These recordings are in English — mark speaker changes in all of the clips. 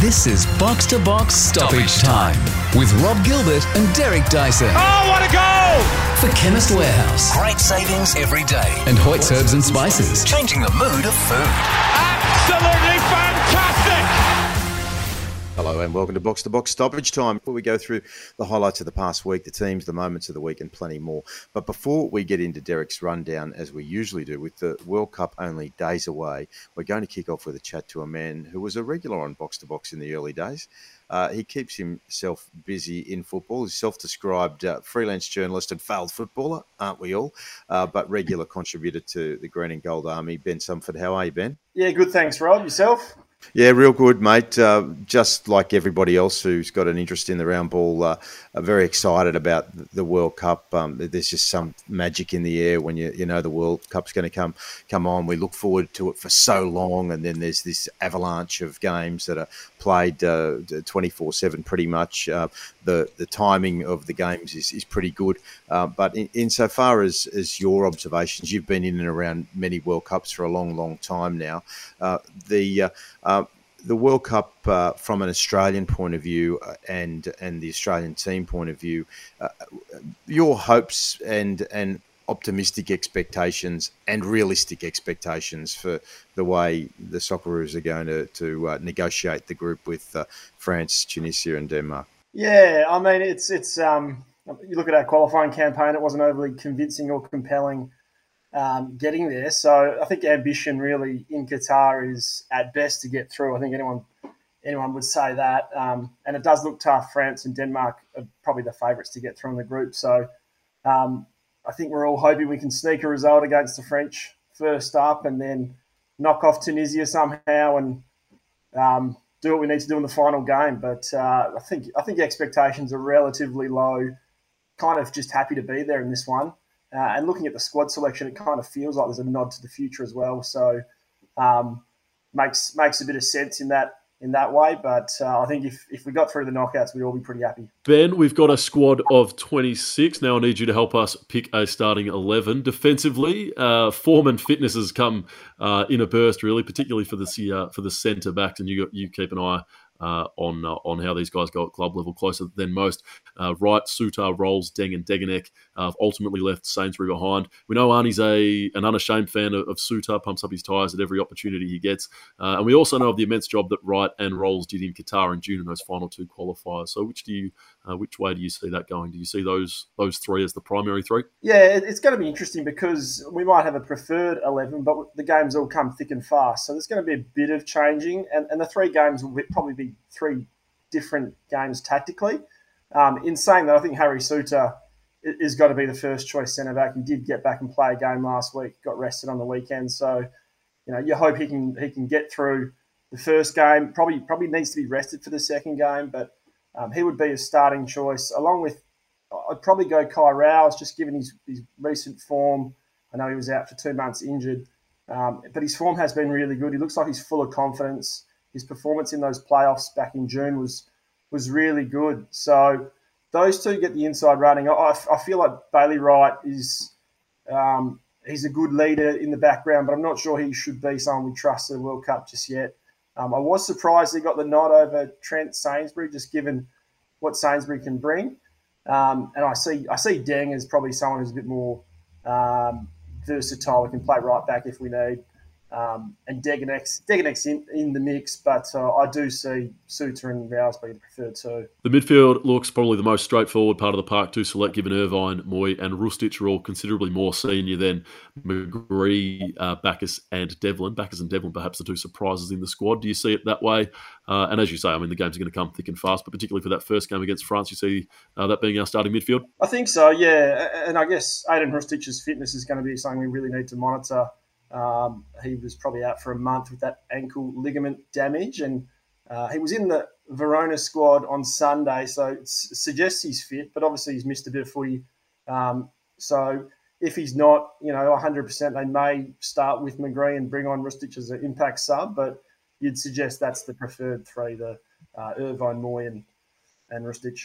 Speaker 1: This is Box to Box Stoppage Time with Rob Gilbert and Derek Dyson
Speaker 2: Oh, what a goal!
Speaker 1: for Chemist Warehouse
Speaker 3: Great savings every day.
Speaker 1: and Hoyt's Herbs and Spices.
Speaker 3: Changing the mood of food.
Speaker 2: Absolutely fantastic!
Speaker 4: Hello and welcome to Box to Box Stoppage Time. Before we go through the highlights of the past week, the teams, the moments of the week, and plenty more. But before we get into Derek's rundown, as we usually do, with the World Cup only days away, we're going to kick off with a chat to a man who was a regular on Box to Box in the early days. Uh, he keeps himself busy in football. He's self-described uh, freelance journalist and failed footballer, aren't we all? Uh, but regular contributor to the Green and Gold Army. Ben Somerford, how are you, Ben?
Speaker 5: Yeah, good. Thanks, Rob. Yourself?
Speaker 4: Yeah, real good, mate. Uh, just like everybody else who's got an interest in the round ball, uh, are very excited about the World Cup. Um, there's just some magic in the air when you you know the World Cup's going to come come on. We look forward to it for so long, and then there's this avalanche of games that are played twenty four seven, pretty much. Uh, the the timing of the games is, is pretty good. Uh, but in, insofar as as your observations, you've been in and around many World Cups for a long, long time now. Uh, the uh, uh, the World Cup, uh, from an Australian point of view uh, and and the Australian team point of view, uh, your hopes and and optimistic expectations and realistic expectations for the way the Socceroos are going to to uh, negotiate the group with uh, France, Tunisia, and Denmark.
Speaker 5: Yeah, I mean, it's it's um, you look at our qualifying campaign; it wasn't overly convincing or compelling um, getting there. So I think ambition really in Qatar is at best to get through. I think anyone anyone would say that, um, and it does look tough. France and Denmark are probably the favourites to get through in the group. So um, I think we're all hoping we can sneak a result against the French first up, and then knock off Tunisia somehow and um, do what we need to do in the final game. But uh, I think I think expectations are relatively low. Kind of just happy to be there in this one. Uh, and looking at the squad selection, it kind of feels like there's a nod to the future as well. So um, makes makes a bit of sense in that in that way. But uh, I think if, if we got through the knockouts, we'd all be pretty happy.
Speaker 6: Ben, we've got a squad of 26. Now I need you to help us pick a starting 11. Defensively, uh, form and fitness has come uh, in a burst, really, particularly for the uh, for the centre backs, and you you keep an eye uh, on uh, on how these guys go at club level, closer than most. Uh, Wright, Souttar, Rowles, Deng, and Degenek uh, ultimately left Sainsbury behind. We know Arnie's a an unashamed fan of, of pumps up his tyres at every opportunity he gets, uh, and we also know of the immense job that Wright and Rowles did in Qatar in June in those final two qualifiers. So, which do you uh, which way do you see that going? Do you see those those three as the primary three?
Speaker 5: Yeah, it's going to be interesting because we might have a preferred 11, but the games all come thick and fast. So there's going to be a bit of changing, and, and the three games will be, probably be three different games tactically. Um, in saying that, I think Harry Souttar is got to be the first choice centre back. He did get back and play a game last week, got rested on the weekend. So, you know, you hope he can he can get through the first game. Probably probably needs to be rested for the second game, but um, he would be a starting choice along with I'd probably go Kye Rowles, just given his, his recent form. I know he was out for two months injured, um, but his form has been really good. He looks like he's full of confidence. His performance in those playoffs back in June was was really good. So those two get the inside running. I, I feel like Bailey Wright is um, he's a good leader in the background, but I'm not sure he should be someone we trust in the World Cup just yet. Um, I was surprised he got the nod over Trent Sainsbury, just given what Sainsbury can bring. Um, and I see I see Deng as probably someone who's a bit more um, versatile. We can play right back if we need. Um, and Degenek's in, in the mix, but uh, I do see Souttar and Rowles being preferred too.
Speaker 6: The midfield looks probably the most straightforward part of the park to select, given Irvine, Mooy, and Hrustic are all considerably more senior than McGree, uh, Baccus, and Devlin. Baccus and Devlin, perhaps the two surprises in the squad. Do you see it that way? Uh, and as you say, I mean, the games are going to come thick and fast, but particularly for that first game against France, you see uh, that being our starting midfield?
Speaker 5: I think so, yeah. And I guess Ajdin Hrustic's fitness is going to be something we really need to monitor. Um, he was probably out for a month with that ankle ligament damage, and uh, he was in the Verona squad on Sunday, so it suggests he's fit, but obviously he's missed a bit of footy. Um, so if he's not, you know, 100%, they may start with McGree and bring on Hrustic as an impact sub, but you'd suggest that's the preferred three, the uh, Irvine, Mooy, and, and Hrustic.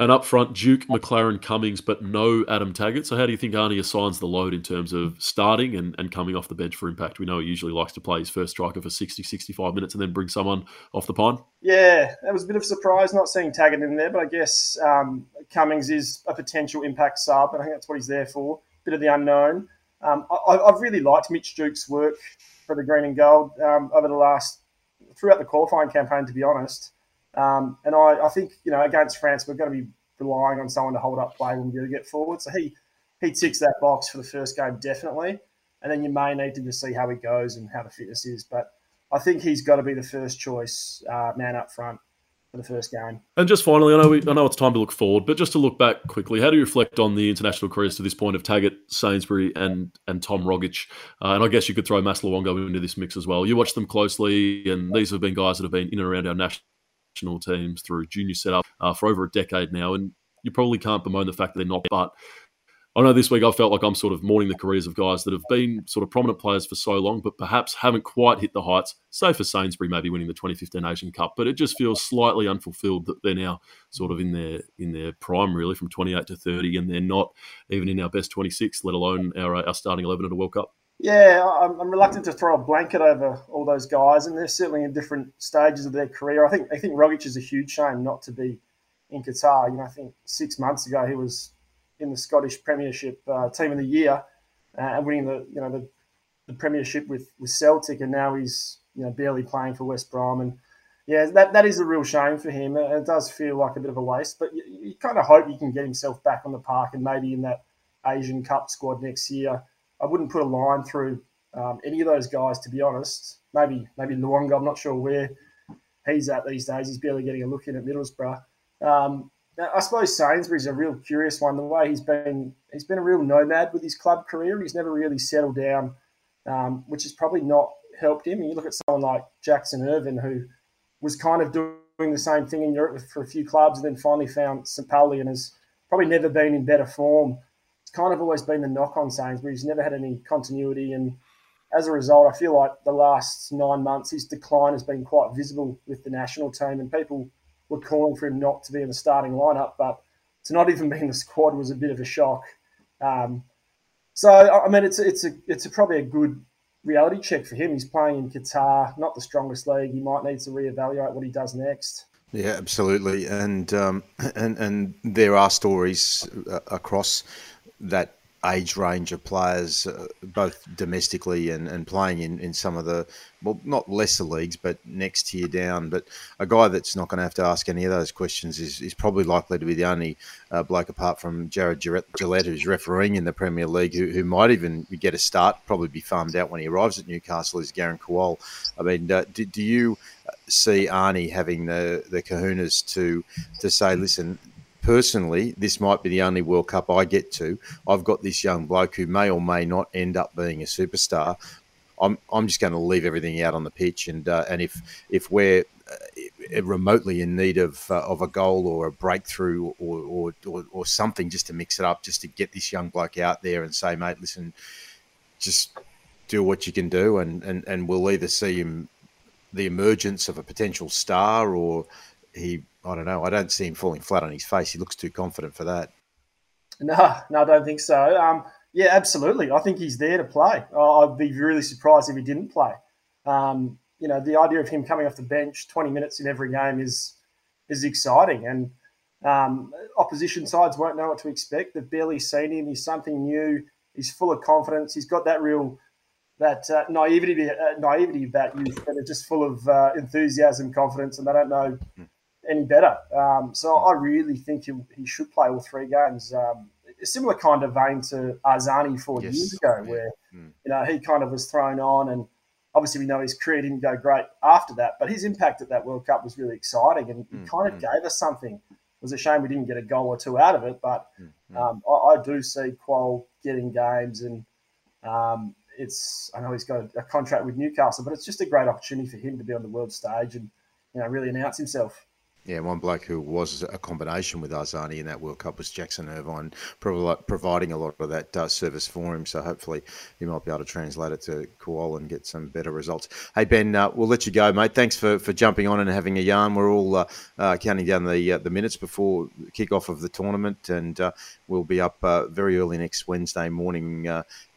Speaker 6: And up front, Duke, Maclaren, Cummings, but no Adam Taggart. So how do you think Arnie assigns the load in terms of starting and, and coming off the bench for impact? We know he usually likes to play his first striker for 60, 65 minutes and then bring someone off the pine.
Speaker 5: Yeah, that was a bit of a surprise not seeing Taggart in there, but I guess um, Cummings is a potential impact sub, and I think that's what he's there for. Bit of the unknown. Um, I, have really liked Mitch Duke's work for the green and gold um, over the last throughout the qualifying campaign, to be honest. Um, and I, I, think you know against France, we're going to be relying on someone to hold up play when we get forward. So he he ticks that box for the first game definitely, and then you may need to just see how he goes and how the fitness is. But I think he's got to be the first choice uh, man up front for the first game.
Speaker 6: And just finally, I know we, I know it's time to look forward, but just to look back quickly, how do you reflect on the international careers to this point of Taggart, Sainsbury, and and Tom Rogic? Uh, and I guess you could throw Mass Luongo into this mix as well. You watch them closely, and these have been guys that have been in and around our national teams through junior setup uh, for over a decade now, and you probably can't bemoan the fact that they're not. But I know this week I felt like I'm sort of mourning the careers of guys that have been sort of prominent players for so long, but perhaps haven't quite hit the heights. Say for Sainsbury, maybe winning the 2015 Asian Cup, but it just feels slightly unfulfilled that they're now sort of in their in their prime, really, from 28 to 30, and they're not even in our best 26, let alone our our starting 11 at a World Cup.
Speaker 5: Yeah, I'm, I'm reluctant to throw a blanket over all those guys, and they're certainly in different stages of their career. I think I think Rogic is a huge shame not to be in Qatar. You know, I think six months ago he was in the Scottish Premiership uh, Team of the Year uh, and winning the you know the, the Premiership with with Celtic, and now he's you know barely playing for West Brom, and yeah, that, that is a real shame for him. It does feel like a bit of a waste, but you, you kind of hope he can get himself back on the park and maybe in that Asian Cup squad next year. I wouldn't put a line through um, any of those guys, to be honest. Maybe maybe Luongo, I'm not sure where he's at these days. He's barely getting a look in at Middlesbrough. Um, I suppose Sainsbury's a real curious one. The way he's been, he's been a real nomad with his club career. He's never really settled down, um, which has probably not helped him. You look at someone like Jackson Irvine, who was kind of doing the same thing in Europe for a few clubs, and then finally found St. Pauli and has probably never been in better form. It's kind of always been the knock on Sainsbury. He's never had any continuity, and as a result, I feel like the last nine months his decline has been quite visible with the national team, and people were calling for him not to be in the starting lineup, but to not even be in the squad was a bit of a shock. Um, so I mean, it's it's a it's a, probably a good reality check for him. He's playing in Qatar, not the strongest league. He might need to reevaluate what he does next.
Speaker 4: Yeah, absolutely, and um, and and there are stories uh, across that age range of players, uh, both domestically and, and playing in, in some of the, well, not lesser leagues, but next tier down. But a guy that's not going to have to ask any of those questions is, is probably likely to be the only uh, bloke apart from Jarred Gillett, who's refereeing in the Premier League, who, who might even get a start, probably be farmed out when he arrives at Newcastle, is Garang Kuol. I mean, uh, do, do you see Arnie having the, the kahunas to, to say, listen, personally, this might be the only World Cup I get to. I've got this young bloke who may or may not end up being a superstar. I'm, I'm just going to leave everything out on the pitch, and uh, and if if we're uh, remotely in need of uh, of a goal or a breakthrough or, or, or or something just to mix it up, just to get this young bloke out there and say, mate, listen, just do what you can do, and and and we'll either see him the emergence of a potential star or he I don't know. I don't see him falling flat on his face. He looks too confident for that.
Speaker 5: No, no, I don't think so. Um, yeah, absolutely. I think he's there to play. I'd be really surprised if he didn't play. Um, you know, the idea of him coming off the bench 20 minutes in every game is is exciting, and um, opposition sides won't know what to expect. They've barely seen him. He's something new. He's full of confidence. He's got that real that uh, naivety, uh, naivety about youth that are just full of uh, enthusiasm, confidence, and they don't know any better. Um, so I really think he, he should play all three games. Um, a similar kind of vein to Arzani four yes. years ago, yeah. where mm. you know he kind of was thrown on, and obviously we know his career didn't go great after that, but his impact at that World Cup was really exciting, and mm. he kind of mm. gave us something. It was a shame we didn't get a goal or two out of it, but mm. um, I, I, do see Kuol getting games, and um, it's I know he's got a, a contract with Newcastle, but it's just a great opportunity for him to be on the world stage and you know really announce himself.
Speaker 4: Yeah, one bloke who was a combination with Arzani in that World Cup was Jackson Irvine, providing a lot of that uh, service for him. So hopefully he might be able to translate it to Kuol and get some better results. Hey Ben, uh, we'll let you go, mate. Thanks for, for jumping on and having a yarn. We're all uh, uh counting down the uh, the minutes before kick-off of the tournament, and uh, we'll be up very early next Wednesday morning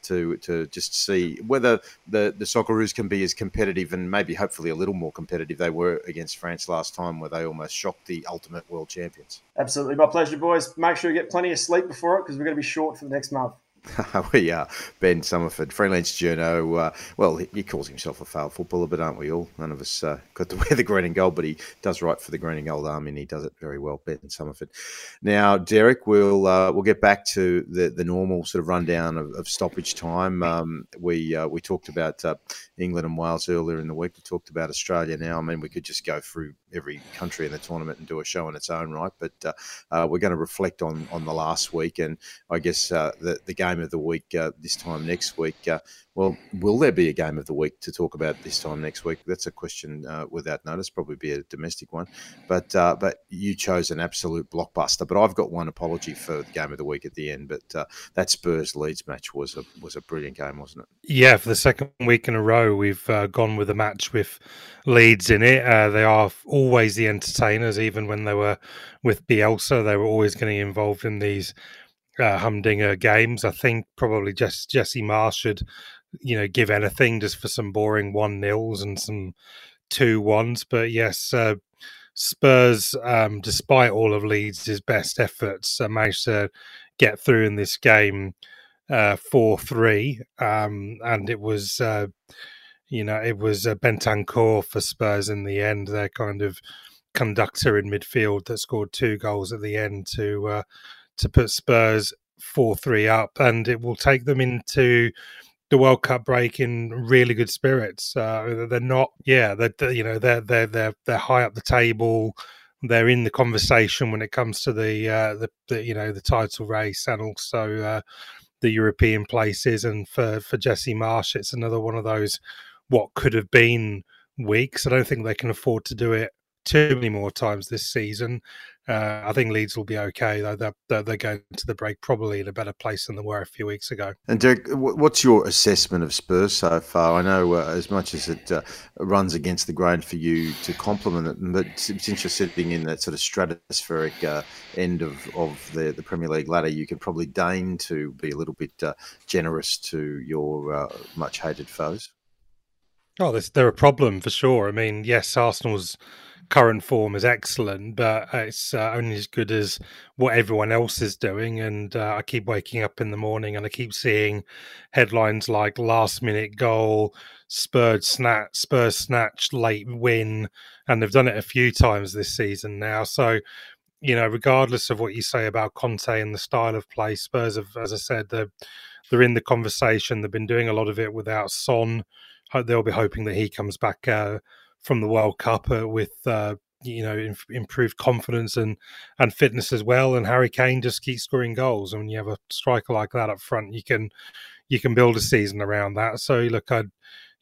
Speaker 4: to to just see whether the the Socceroos can be as competitive and maybe hopefully a little more competitive they were against France last time, where they almost shocked the ultimate world champions.
Speaker 5: Absolutely, my pleasure, boys. Make sure you get plenty of sleep before it because we're going to be short for the next month.
Speaker 4: we are Ben Somerford, freelance journo. Uh, well, he, calls himself a failed footballer, but aren't we all? None of us uh, got to wear the green and gold, but he does write for the green and gold army, and he does it very well. Ben Somerford. Now, Derek, we'll uh, we'll get back to the, the normal sort of rundown of, of stoppage time. Um, we uh, we talked about uh, England and Wales earlier in the week. We talked about Australia now. I mean, we could just go through every country in the tournament and do a show on its own right, but uh, we're going to reflect on on the last week, and I guess the the game game of the week uh, this time next week. Uh, well, will there be a game of the week to talk about this time next week? That's a question uh, without notice. Probably be a domestic one, but uh, but you chose an absolute blockbuster. But I've got one apology for the game of the week at the end. But uh, that Spurs Leeds match was a was a brilliant game, wasn't it?
Speaker 7: Yeah, for the second week in a row, we've uh, gone with a match with Leeds in it. they are always the entertainers, even when they were with Bielsa. They were always getting involved in these uh, humdinger games. I think probably just Jesse Marsch should, you know, give anything just for some boring one nils and some two ones. But yes, uh, Spurs, um, despite all of Leeds' best efforts, uh, managed to get through in this game uh, four three, um, and it was. Uh, you know, it was uh, Bentancur for Spurs in the end. Their kind of conductor in midfield that scored two goals at the end to uh, to put Spurs 4 3 up, and it will take them into the World Cup break in really good spirits. Uh, they're not, yeah, they're, you know they're they're they're they're high up the table. They're in the conversation when it comes to the uh, the, the you know the title race and also uh, the European places. And for for Jesse Marsch, it's another one of those what could have been weeks. I don't think they can afford to do it too many more times this season. Uh, I think Leeds will be okay, though. They're, they're, going to the break probably in a better place than they were a few weeks ago.
Speaker 4: And Derek, what's your assessment of Spurs so far? I know uh, as much as it uh, runs against the grain for you to compliment it, but since you're sitting in that sort of stratospheric uh, end of, of the, the Premier League ladder, you could probably deign to be a little bit uh, generous to your uh, much hated foes.
Speaker 7: Oh, they're a problem for sure. I mean, yes, Arsenal's current form is excellent, but it's uh, only as good as what everyone else is doing. And uh, I keep waking up in the morning and I keep seeing headlines like last minute goal, Spurs snatch, Spurs snatch, late win, and they've done it a few times this season now. So. You know, regardless of what you say about Conte and the style of play, Spurs have, as I said, they're they're in the conversation. They've been doing a lot of it without Son. They'll be hoping that he comes back uh, from the World Cup uh, with uh, you know inf- improved confidence and and fitness as well. And Harry Kane just keeps scoring goals. And when you have a striker like that up front, you can you can build a season around that. So look, I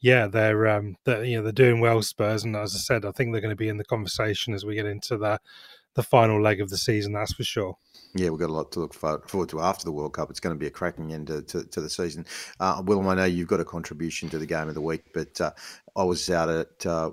Speaker 7: yeah, they're um, they're, you know they're doing well, Spurs, and as I said, I think they're going to be in the conversation as we get into the the final leg of the season. That's for sure.
Speaker 4: Yeah, we've got a lot to look forward to after the World Cup. It's going to be a cracking end to, to, to the season. Uh, Willem, I know you've got a contribution to the game of the week, but uh, I was out at uh,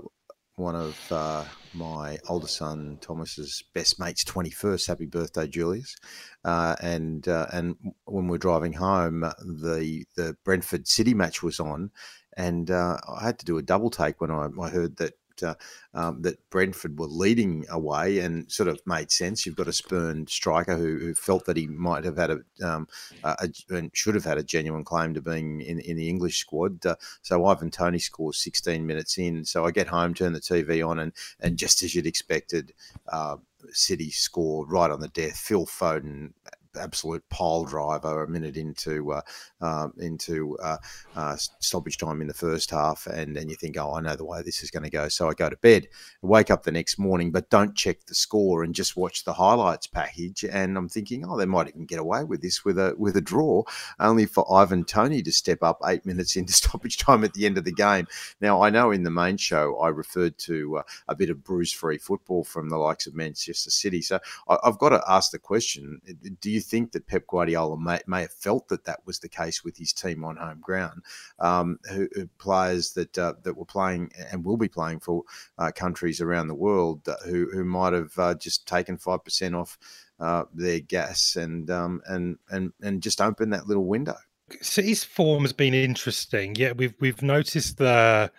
Speaker 4: one of uh, my older son Thomas's best mates' twenty first. Happy birthday, Julius! Uh, and uh, and when we are driving home, the the Brentford City match was on, and uh, I had to do a double take when I, I heard that uh, um, that Brentford were leading away and sort of made sense. You've got a spurned striker who, who felt that he might have had a, um, a, and should have had a genuine claim to being in, in the English squad. Uh, so Ivan Toney scores 16 minutes in. So I get home, turn the TV on, and and just as you'd expected, uh, City score right on the death. Phil Foden absolute pile driver a minute into uh, um, into uh, uh, stoppage time in the first half, and then you think, oh, I know the way this is going to go, so I go to bed, wake up the next morning, but don't check the score and just watch the highlights package, and I'm thinking, oh, they might even get away with this with a with a draw, only for Ivan Toney to step up eight minutes into stoppage time at the end of the game. Now I know in the main show I referred to uh, a bit of bruise-free football from the likes of Manchester City, so I, have got to ask the question: Do you think that Pep Guardiola may, may have felt that that was the case? with his team on home ground. Um, who, who, players that uh, that were playing and will be playing for uh, countries around the world who who might have uh, just taken five percent off uh, their gas and um, and and and just opened that little window.
Speaker 7: City's form has been interesting. Yeah, we've we've noticed the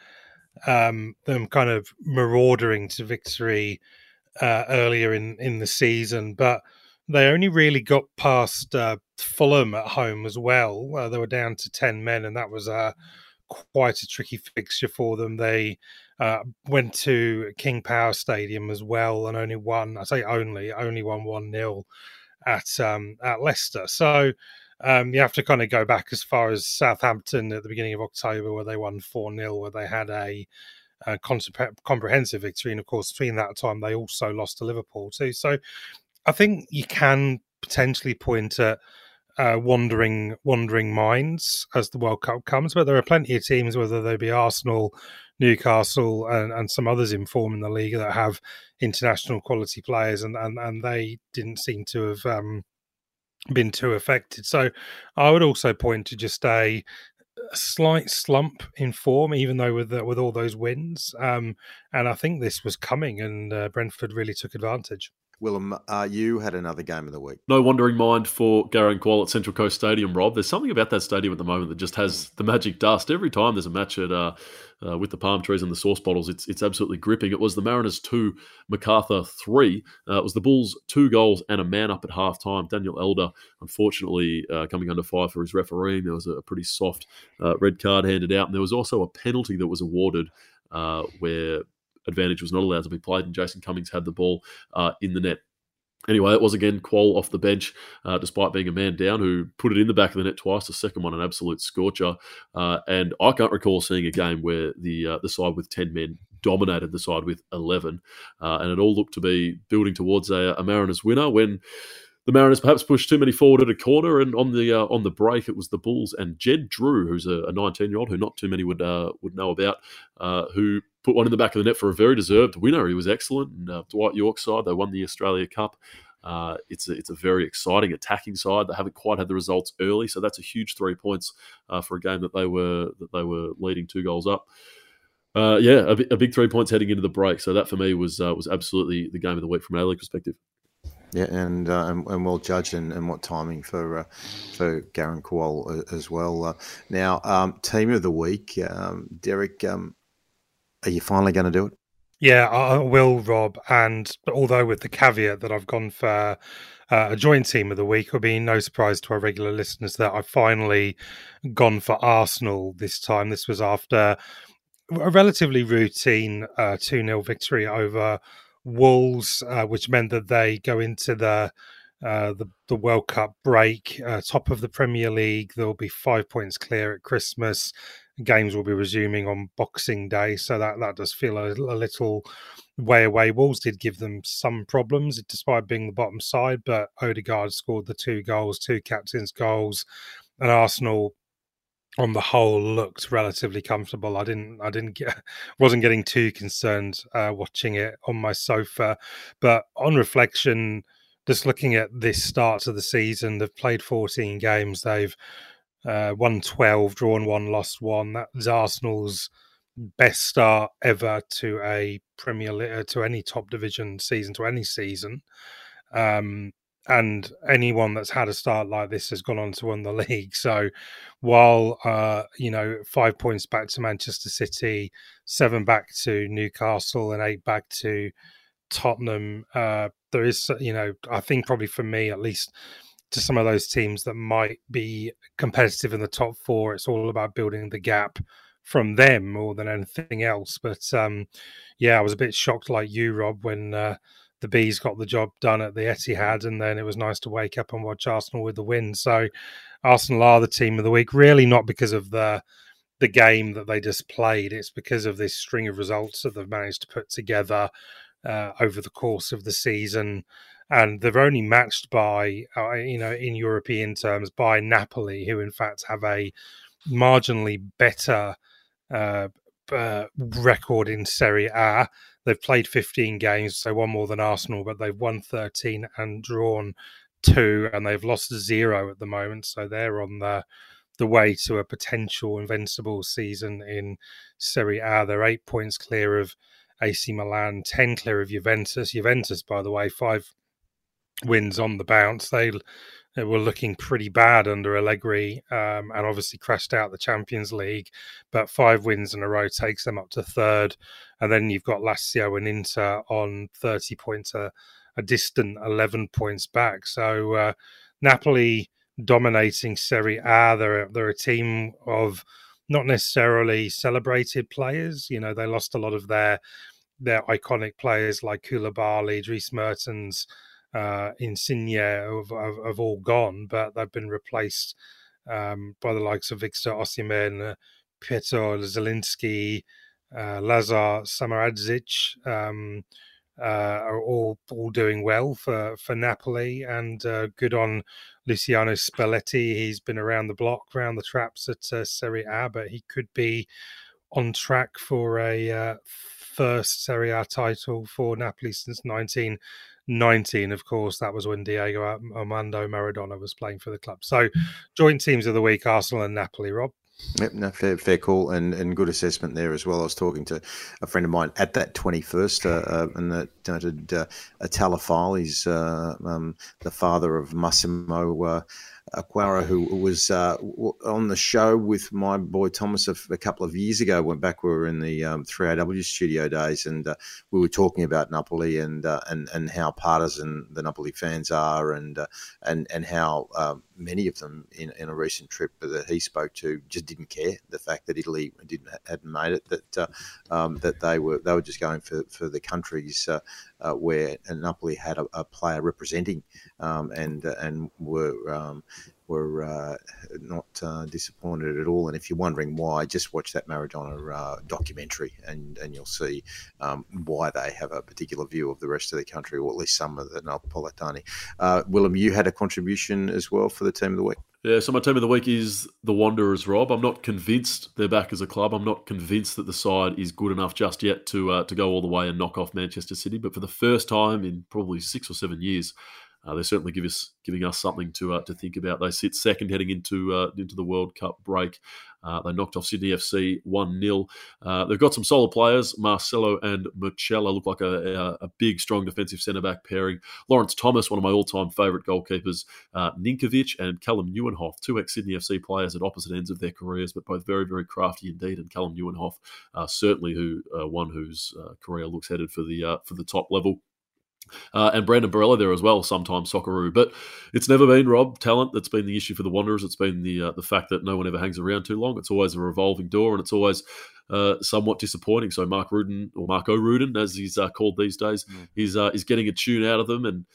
Speaker 7: um, them kind of marauding to victory uh, earlier in in the season, but they only really got past uh, Fulham at home as well. Uh, they were down to 10 men, and that was uh, quite a tricky fixture for them. They uh, went to King Power Stadium as well and only won, I say only, only won 1 0 at, um, at Leicester. So um, you have to kind of go back as far as Southampton at the beginning of October, where they won 4 0, where they had a a comprehensive victory. And of course, between that time, they also lost to Liverpool too. So I think you can potentially point at uh, wandering wandering minds as the World Cup comes, but there are plenty of teams, whether they be Arsenal, Newcastle, and, and some others in form in the league that have international quality players, and and, and they didn't seem to have um, been too affected. So I would also point to just a, a slight slump in form, even though with the, with all those wins. Um, and I think this was coming, and uh, Brentford really took advantage.
Speaker 4: Willem, uh, you had another game of the week.
Speaker 6: No wandering mind for Garang Kuol at Central Coast Stadium, Rob. There's something about that stadium at the moment that just has the magic dust. Every time there's a match at uh, uh, with the palm trees and the sauce bottles, it's it's absolutely gripping. It was the Mariners 2, Macarthur 3. Uh, it was the Bulls two goals and a man up at half time. Daniel Elder, unfortunately, uh, coming under fire for his refereeing. There was a pretty soft uh, red card handed out. And there was also a penalty that was awarded where advantage was not allowed to be played, and Jason Cummings had the ball uh, in the net. Anyway, it was again Kuol off the bench, uh, despite being a man down, who put it in the back of the net twice. The second one, an absolute scorcher. Uh, and I can't recall seeing a game where the uh, the side with ten men dominated the side with eleven, uh, and it all looked to be building towards a, a Mariners winner when the Mariners perhaps pushed too many forward at a corner, and on the uh, on the break, it was the Bulls and Jed Drew, who's a 19 year old who not too many would uh, would know about, uh, who put one in the back of the net for a very deserved winner. He was excellent. And uh, Dwight Yorke side, they won the Australia Cup. Uh, it's a, it's a very exciting attacking side. They haven't quite had the results early, so that's a huge three points uh, for a game that they were that they were leading two goals up. Uh, yeah, a, a, big three points heading into the break. So that for me was uh, was absolutely the game of the week from an A League perspective.
Speaker 4: Yeah, and uh, and, and, well judged, and, and what timing for uh, for Garang Kuol as well. Uh, now, um, team of the week, um, Derek. Um, are you finally going to do it?
Speaker 7: Yeah, I will, Rob. And although with the caveat that I've gone for uh, a joint team of the week, it'll be no surprise to our regular listeners that I've finally gone for Arsenal this time. This was after a relatively routine uh, 2 uh, 0 victory over Wolves, uh, which meant that they go into the uh, the the World Cup break, uh, top of the Premier League. There will be five points clear at Christmas games will be resuming on Boxing Day, so that that does feel a, a, little way away. Wolves did give them some problems despite being the bottom side, but Odegaard scored the two goals, two captains' goals, and Arsenal on the whole looked relatively comfortable. I didn't I didn't get wasn't getting too concerned uh, watching it on my sofa, but on reflection. Just looking at this start to the season, they've played 14 games. They've uh, won 12, drawn one, lost one. That's Arsenal's best start ever to a Premier League, uh, to any top division season, to any season. Um, and anyone that's had a start like this has gone on to win the league. So while, uh, you know, five points back to Manchester City, seven back to Newcastle, and eight back to Tottenham, uh, there is, you know, I think probably for me at least, to some of those teams that might be competitive in the top four. It's all about building the gap from them more than anything else. But um, yeah, I was a bit shocked, like you, Rob, when uh, the bees got the job done at the Etihad, and then it was nice to wake up and watch Arsenal with the win. So Arsenal are the team of the week, really not because of the the game that they just played. It's because of this string of results that they've managed to put together uh, over the course of the season. And they're only matched by, uh, you know, in European terms, by Napoli, who in fact have a marginally better uh, uh, record in Serie A. They've played 15 games, so one more than Arsenal, but they've won 13 and drawn two, and they've lost zero at the moment. So they're on the the way to a potential invincible season in Serie A. They're eight points clear of AC Milan, 10 clear of Juventus. Juventus, by the way, five wins on the bounce. They were looking pretty bad under Allegri um, and obviously crashed out the Champions League. But five wins in a row takes them up to third. And then you've got Lazio and Inter on 30 points, a, a distant 11 points back. So uh, Napoli dominating Serie A. They're they're a team of not necessarily celebrated players. You know, they lost a lot of their their iconic players like Koulibaly, Dries Mertens, uh, Insigne have, all gone, but they've been replaced um, by the likes of Victor Osimhen, uh, Pietro Zielinski, uh, Lazar Samaradzic. Um, uh, are all all doing well for for Napoli, and uh, good on Luciano Spalletti. He's been around the block, around the traps at uh, Serie A, but he could be on track for a uh, first Serie A title for Napoli since 1919. Of course, that was when Diego Armando Maradona was playing for the club. So, joint teams of the week: Arsenal and Napoli. Rob.
Speaker 4: Yep, no, fair, fair call and, and good assessment there as well. I was talking to a friend of mine at that 21st, uh, uh, and that noted uh, Italophile. He's uh, um, the father of Massimo uh, Aquara, who was uh, on the show with my boy Thomas a, a, couple of years ago. Went back, we were in the um, 3AW studio days, and uh, we were talking about Napoli and uh, and and how partisan the Napoli fans are, and uh, and and how um, many of them in, in a recent trip that he spoke to just didn't care the fact that Italy didn't hadn't made it that uh, um, that they were they were just going for for the countries uh, uh, where Napoli had a, a player representing um, and and were um, were uh, not uh, disappointed at all. And if you're wondering why, just watch that Maradona uh, documentary, and and you'll see um, why they have a particular view of the rest of the country, or at least some of the Napolitani. Uh, Willem, you had a contribution as well for the team of the week.
Speaker 6: Yeah, so my team of the week is the Wanderers, Rob. I'm not convinced they're back as a club. I'm not convinced that the side is good enough just yet to uh, to go all the way and knock off Manchester City. But for the first time in probably six or seven years, uh, they're certainly give us, giving us something to uh, to think about. They sit second heading into uh, into the World Cup break. Uh, they knocked off Sydney FC 1 0. Uh, they've got some solid players. Marcelo and Murchella look like a, a, a big, strong defensive centre back pairing. Lawrence Thomas, one of my all time favourite goalkeepers. Uh, Ninkovic and Calem Nieuwenhof, two ex Sydney FC players at opposite ends of their careers, but both very, very crafty indeed. And Calem Nieuwenhof, uh, certainly who one whose career looks headed for the for the top level. Uh, and Brandon Borrello there as well, sometimes Socceroo. But it's never been Rob talent that's been the issue for the Wanderers. It's been the uh, the fact that no one ever hangs around too long. It's always a revolving door, and it's always uh, somewhat disappointing. So Mark Rudan or Marco Rudan, as he's uh, called these days, mm. is uh, is getting a tune out of them and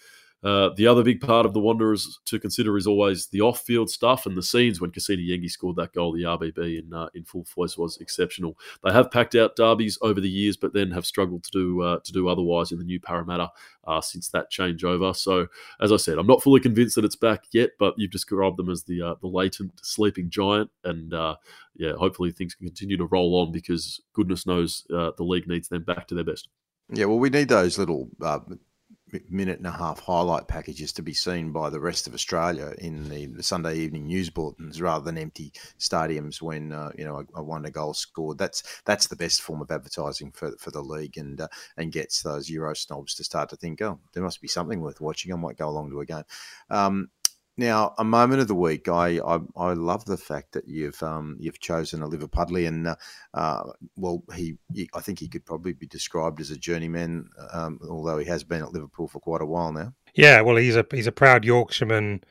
Speaker 6: uh, the other big part of the Wanderers to consider is always the off-field stuff and the scenes when Kusini Yengi scored that goal. The RBB in uh, in full voice was exceptional. They have packed out derbies over the years, but then have struggled to do uh, to do otherwise in the new Parramatta uh, since that changeover. So, as I said, I'm not fully convinced that it's back yet, but you've described them as the uh, the latent sleeping giant, and yeah, hopefully things can continue to roll on because goodness knows the league needs them back to their best.
Speaker 4: Yeah, well, we need those little minute and a half highlight packages to be seen by the rest of Australia in the, the Sunday evening news bulletins rather than empty stadiums when uh, you know a, a, wonder goal scored. That's that's the best form of advertising for, for the league and uh, and gets those Euro snobs to start to think, oh, there must be something worth watching. I might go along to a game. Um, now, a moment of the week. I I, I love the fact that you've um, you've chosen a Liverpudlian. Uh, uh, well, he, he, I think he could probably be described as a journeyman, um, although he has been at Liverpool for quite a while now.
Speaker 7: Yeah, well, he's a he's a proud Yorkshireman,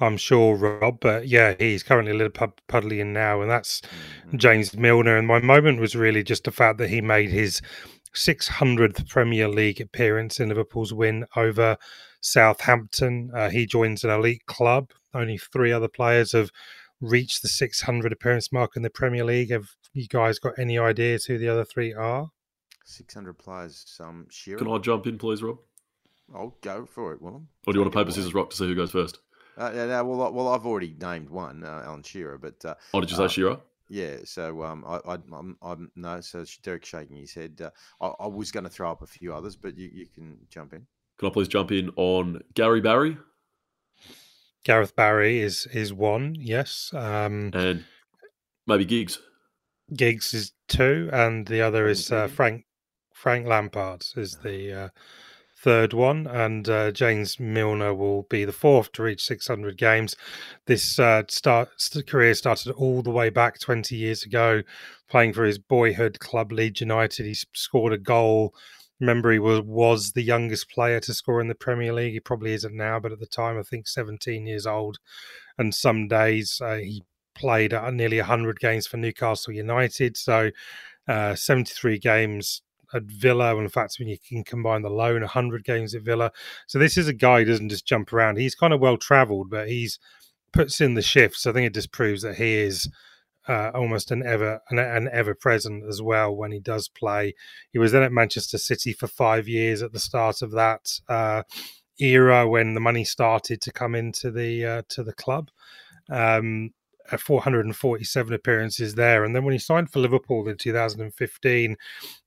Speaker 7: I'm sure, Rob. But yeah, he's currently a Liverpudlian now, and that's mm-hmm. James Milner. And my moment was really just the fact that he made his 600th Premier League appearance in Liverpool's win over Southampton. Uh, he joins an elite club. Only three other players have reached the 600 appearance mark in the Premier League. Have you guys got any ideas who the other three are?
Speaker 4: 600 players. Um, Shearer.
Speaker 6: Can I jump in, please, Rob?
Speaker 4: I'll go for it, Willem.
Speaker 6: Or do you want to
Speaker 4: Take it
Speaker 6: paper,
Speaker 4: away.
Speaker 6: scissors, rock to see who goes first?
Speaker 4: Uh, yeah, no, well, I- well, I've already named one, uh, Alan Shearer, but uh,
Speaker 6: Oh, did you say
Speaker 4: Uh,
Speaker 6: Shearer?
Speaker 4: Yeah. So um, I, I, I'm, I'm no. So Derek's shaking his head. Uh, I, I was going to throw up a few others, but you, you can jump in.
Speaker 6: Can I please jump in on Gary Barry
Speaker 7: Gareth Barry is is one, yes. Um,
Speaker 6: and maybe Giggs?
Speaker 7: Giggs is two, and the other is uh, Frank Frank Lampard is the uh, third one, and uh, James Milner will be the fourth to reach 600 games. This uh, start career started all the way back 20 years ago, playing for his boyhood club Leeds United. He scored a goal. Remember, he was was the youngest player to score in the Premier League. He probably isn't now, but at the time, I think 17 years old. And some days uh, he played uh, nearly 100 games for Newcastle United. So uh, 73 games at Villa. In fact, when you can combine the loan, 100 games at Villa. So this is a guy who doesn't just jump around. He's kind of well travelled, but he's puts in the shifts. I think it just proves that he is uh, almost an ever an, an ever present as well when he does play. He was then at Manchester City for five years at the start of that uh, era when the money started to come into the uh, to the club. Um, 447 appearances there. And then when he signed for Liverpool in 2015,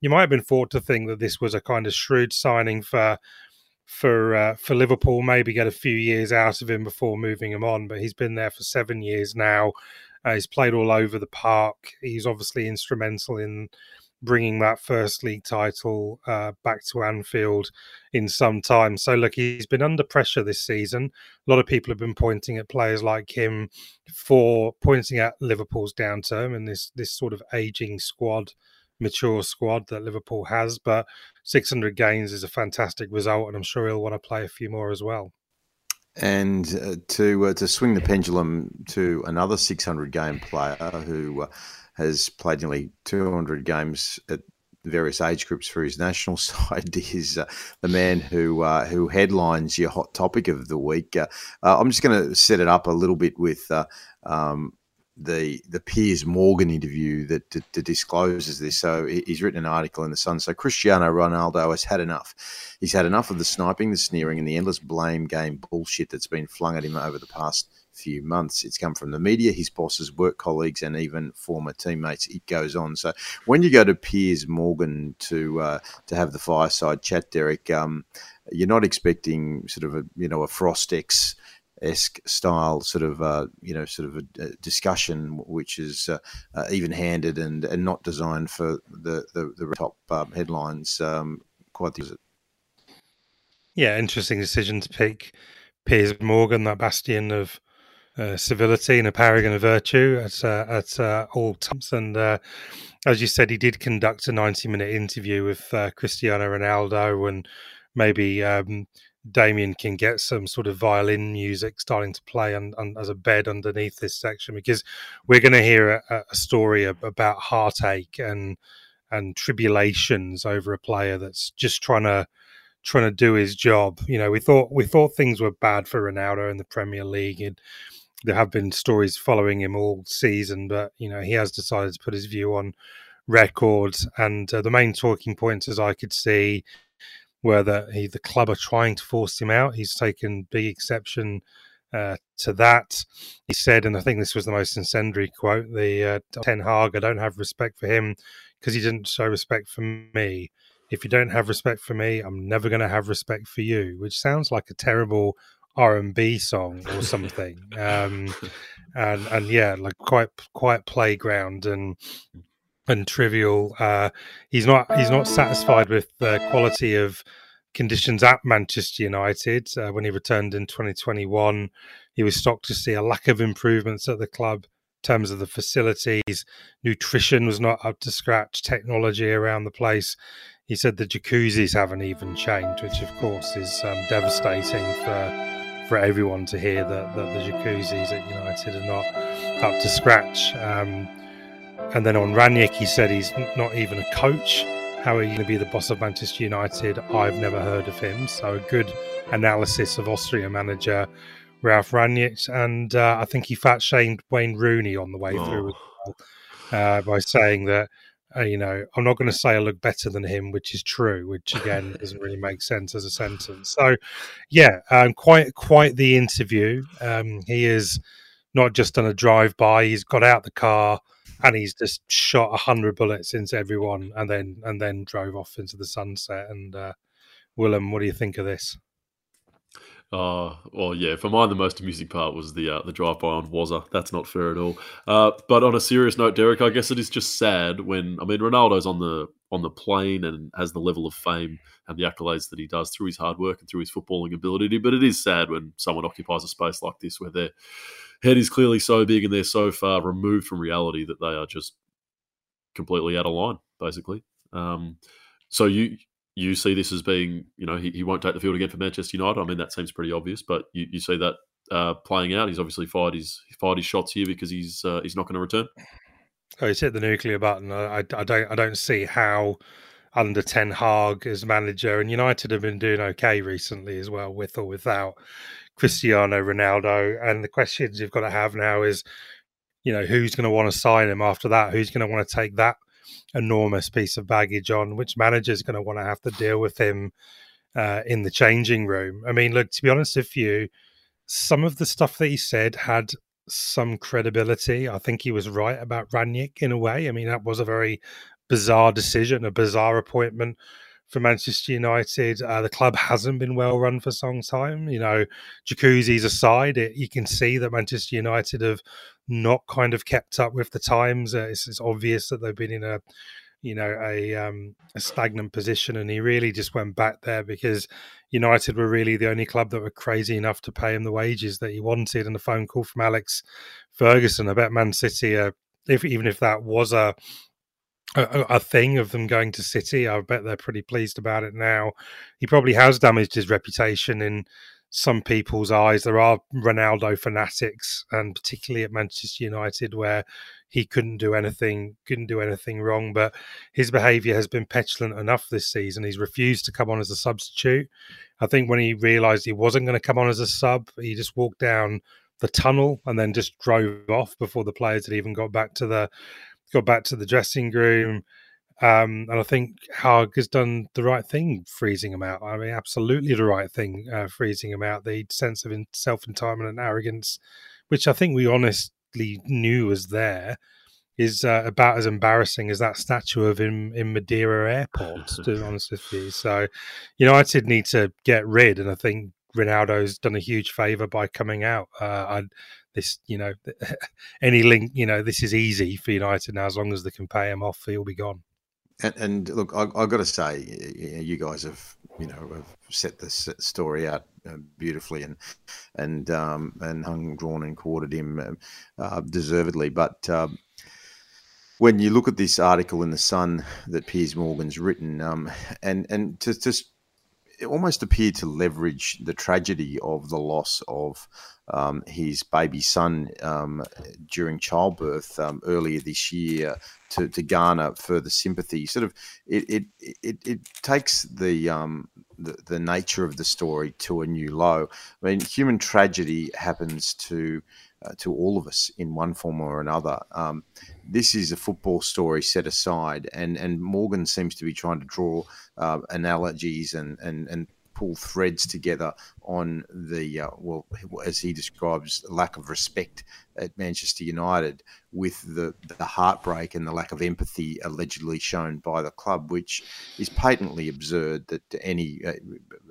Speaker 7: you might have been thought to think that this was a kind of shrewd signing for for uh, for Liverpool. Maybe get a few years out of him before moving him on. But he's been there for seven years now. Uh, he's played all over the park. He's obviously instrumental in bringing that first league title uh, back to Anfield in some time. So look, he's been under pressure this season. A lot of people have been pointing at players like him for pointing at Liverpool's downturn and this this sort of aging squad, mature squad that Liverpool has. But 600 games is a fantastic result, and I'm sure he'll want to play a few more as well.
Speaker 4: And uh, to uh, to swing the pendulum to another 600 game player who uh, has played nearly 200 games at various age groups for his national side is uh, the man who uh, who headlines your hot topic of the week. Uh, uh, I'm just going to set it up a little bit with uh, um, the the Piers Morgan interview that, that, that discloses this. So he's written an article in the Sun. So Cristiano Ronaldo has had enough. He's had enough of the sniping, the sneering, and the endless blame game bullshit that's been flung at him over the past few months. It's come from the media, his bosses, work colleagues, and even former teammates. It goes on. So when you go to Piers Morgan to uh, to have the fireside chat, Derek, um, you're not expecting sort of a you know a Frostex esque style sort of uh, you know sort of a, a discussion which is uh, uh, even handed and and not designed for the the, the top um, headlines. Um, quite the opposite.
Speaker 7: Yeah, interesting decision to pick Piers Morgan, that bastion of uh, civility and a paragon of virtue at uh, at uh, all times. And uh, as you said, he did conduct a ninety-minute interview with uh, Cristiano Ronaldo, and maybe um, Damien can get some sort of violin music starting to play on, on, as a bed underneath this section because we're going to hear a, a story about heartache and and tribulations over a player that's just trying to trying to do his job. You know, we thought we thought things were bad for Ronaldo in the Premier League, and there have been stories following him all season. But you know, he has decided to put his view on record, and uh, the main talking points, as I could see, were that he the club are trying to force him out. He's taken big exception. Uh, to that, he said, and I think this was the most incendiary quote: "The uh, Ten Hag, I don't have respect for him because he didn't show respect for me if you don't have respect for me, I'm never going to have respect for you, which sounds like a terrible R&B song or something. um, and and yeah, like quite quite playground and and trivial. Uh, he's not he's not satisfied with the quality of conditions at Manchester United. Uh, when he returned in 2021, he was shocked to see a lack of improvements at the club in terms of the facilities. Nutrition was not up to scratch. Technology around the place he said the jacuzzis haven't even changed, which of course is um, devastating for for everyone to hear that, that the jacuzzis at United are not up to scratch. Um, and then on Rangnick, he said he's not even a coach How are you going to be the boss of Manchester United? I've never heard of him. So a good analysis of Austria manager Ralf Rangnick, and uh, I think he fat shamed Wayne Rooney on the way oh. through as well uh, by saying that uh, you know, I'm not going to say I look better than him, which is true, which again doesn't really make sense as a sentence. So, yeah, um, quite quite the interview. Um, he is not just done a drive by; he's got out the car and he's just shot a hundred bullets into everyone, and then and then drove off into the sunset. And uh, Willem, what do you think of this?
Speaker 6: Uh, well, yeah. For mine, the most amusing part was the uh, the drive by on Wazza. That's not fair at all. Uh, but on a serious note, Derek, I guess it is just sad when I mean Ronaldo's on the on the plane and has the level of fame and the accolades that he does through his hard work and through his footballing ability. But it is sad when someone occupies a space like this where their head is clearly so big and they're so far removed from reality that they are just completely out of line, basically. Um, so you you see this as being, you know, he, he won't take the field again for Manchester United. I mean, that seems pretty obvious, but you, you see that uh, playing out. He's obviously fired his fired his shots here because he's uh, he's not going to return.
Speaker 7: Oh, he's hit the nuclear button. I, I, don't I don't see how under Ten Hag as manager, and United have been doing okay recently as well, with or without Cristiano Ronaldo. And the questions you've got to have now is, you know, who's going to want to sign him after that? Who's going to want to take that enormous piece of baggage on, which manager is going to want to have to deal with him uh, in the changing room. I mean, look, to be honest with you, some of the stuff that he said had some credibility. I think he was right about Rangnick in a way. I mean, that was a very bizarre decision, a bizarre appointment for Manchester United. Uh, the club hasn't been well run for some time. You know, jacuzzis aside, it, you can see that Manchester United have not kind of kept up with the times. Uh, it's, it's, obvious that they've been in a you know a um, a stagnant position, and he really just went back there because United were really the only club that were crazy enough to pay him the wages that he wanted. And a phone call from Alex Ferguson, I bet Man City, uh, if even if that was a a, a, thing of them going to City. I bet they're pretty pleased about it now. He probably has damaged his reputation in some people's eyes. There are Ronaldo fanatics, and particularly at Manchester United, where he couldn't do anything, couldn't do anything wrong. But his behaviour has been petulant enough this season. He's refused to come on as a substitute. I think when he realised he wasn't going to come on as a sub, he just walked down the tunnel and then just drove off before the players had even got back to the got back to the dressing room. Um, and I think Hag has done the right thing, freezing him out. I mean, absolutely the right thing, uh, freezing him out. The sense of self entitlement and arrogance, which I think we honestly knew was there, is uh, about as embarrassing as that statue of him in Madeira Airport, to be honest with you. So, United need to get rid, and I think Ronaldo's done a huge favour by coming out. Uh, I, this, you know, any link, you know, this is easy for United now as long as they can pay him off, he'll be gone.
Speaker 4: And, and look, I, have got to say, you guys have, you know, have set this story out uh, beautifully and and um, and hung, drawn, and quartered him uh, deservedly. But um, when you look at this article in the Sun that Piers Morgan's written, um, and and to just almost appeared to leverage the tragedy of the loss of um, his baby son um, during childbirth um, earlier this year to, to, garner further sympathy. Sort of, it it, it, it takes the, um, the, the nature of the story to a new low. I mean, human tragedy happens to uh, to all of us in one form or another. Um, this is a football story set aside, and and Morgan seems to be trying to draw uh, analogies and and and pull threads together on the uh, well, as he describes, lack of respect at Manchester United with the the heartbreak and the lack of empathy allegedly shown by the club, which is patently absurd that any uh,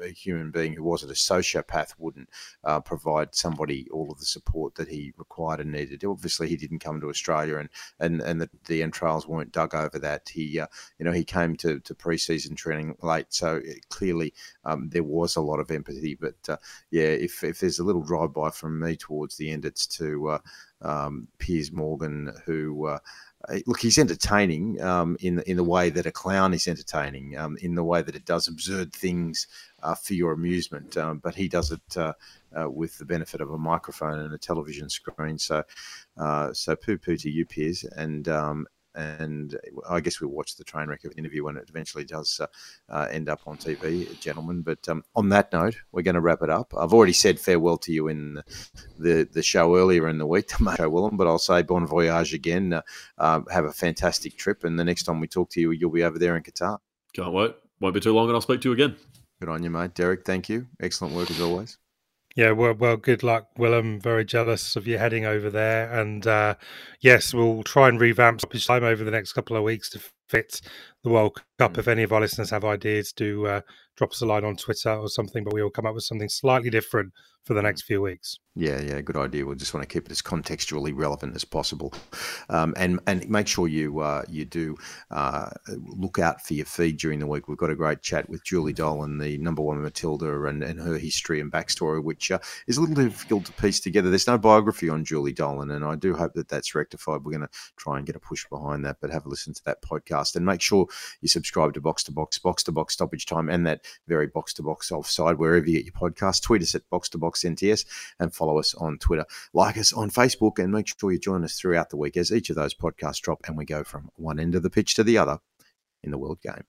Speaker 4: human being who wasn't a sociopath wouldn't uh, provide somebody all of the support that he required and needed. Obviously, he didn't come to Australia, and and and the, the entrails weren't dug over that. He uh, you know he came to to preseason training late, so clearly um, there was a lot of empathy, but uh, yeah, if, if there's a little drive by from me towards the end, it's to uh, um, Piers Morgan, who uh, look, he's entertaining um, in in the way that a clown is entertaining, um, in the way that it does absurd things uh, for your amusement, um, but he does it uh, uh, with the benefit of a microphone and a television screen. So, uh, so poo poo to you, Piers, and um, and I guess we'll watch the train wreck of an interview when it eventually does uh, uh, end up on TV, gentlemen. But um, on that note, we're going to wrap it up. I've already said farewell to you in the the show earlier in the week to Marco Willem, but I'll say bon voyage again. Uh, uh, have a fantastic trip, and the next time we talk to you, you'll be over there in Qatar.
Speaker 6: Can't wait. Won't be too long, and I'll speak to you again.
Speaker 4: Good on you, mate. Derek, thank you. Excellent work as always.
Speaker 7: Yeah, well, well, good luck, Willem. Very jealous of you heading over there, and uh, yes, we'll try and revamp stoppage time over the next couple of weeks to fit the World Cup. Mm. If any of our listeners have ideas, do uh, drop us a line on Twitter or something. But we will come up with something slightly different for the next few weeks.
Speaker 4: Yeah, yeah, good idea. We just want to keep it as contextually relevant as possible, um, and and make sure you uh, you do uh, look out for your feed during the week. We've got a great chat with Julie Dolan, the number one Matilda, and, and her history and backstory, which uh, is a little difficult to piece together. There's no biography on Julie Dolan, and I do hope that that's rectified. We're going to try and get a push behind that, but have a listen to that podcast and make sure you subscribe to Box to Box, Box to Box Stoppage Time, and that very Box to Box offside wherever you get your podcast. Tweet us at Box to Box NTS and follow us on Twitter. Like us on Facebook and make sure you join us throughout the week as each of those podcasts drop and we go from one end of the pitch to the other in the World Game.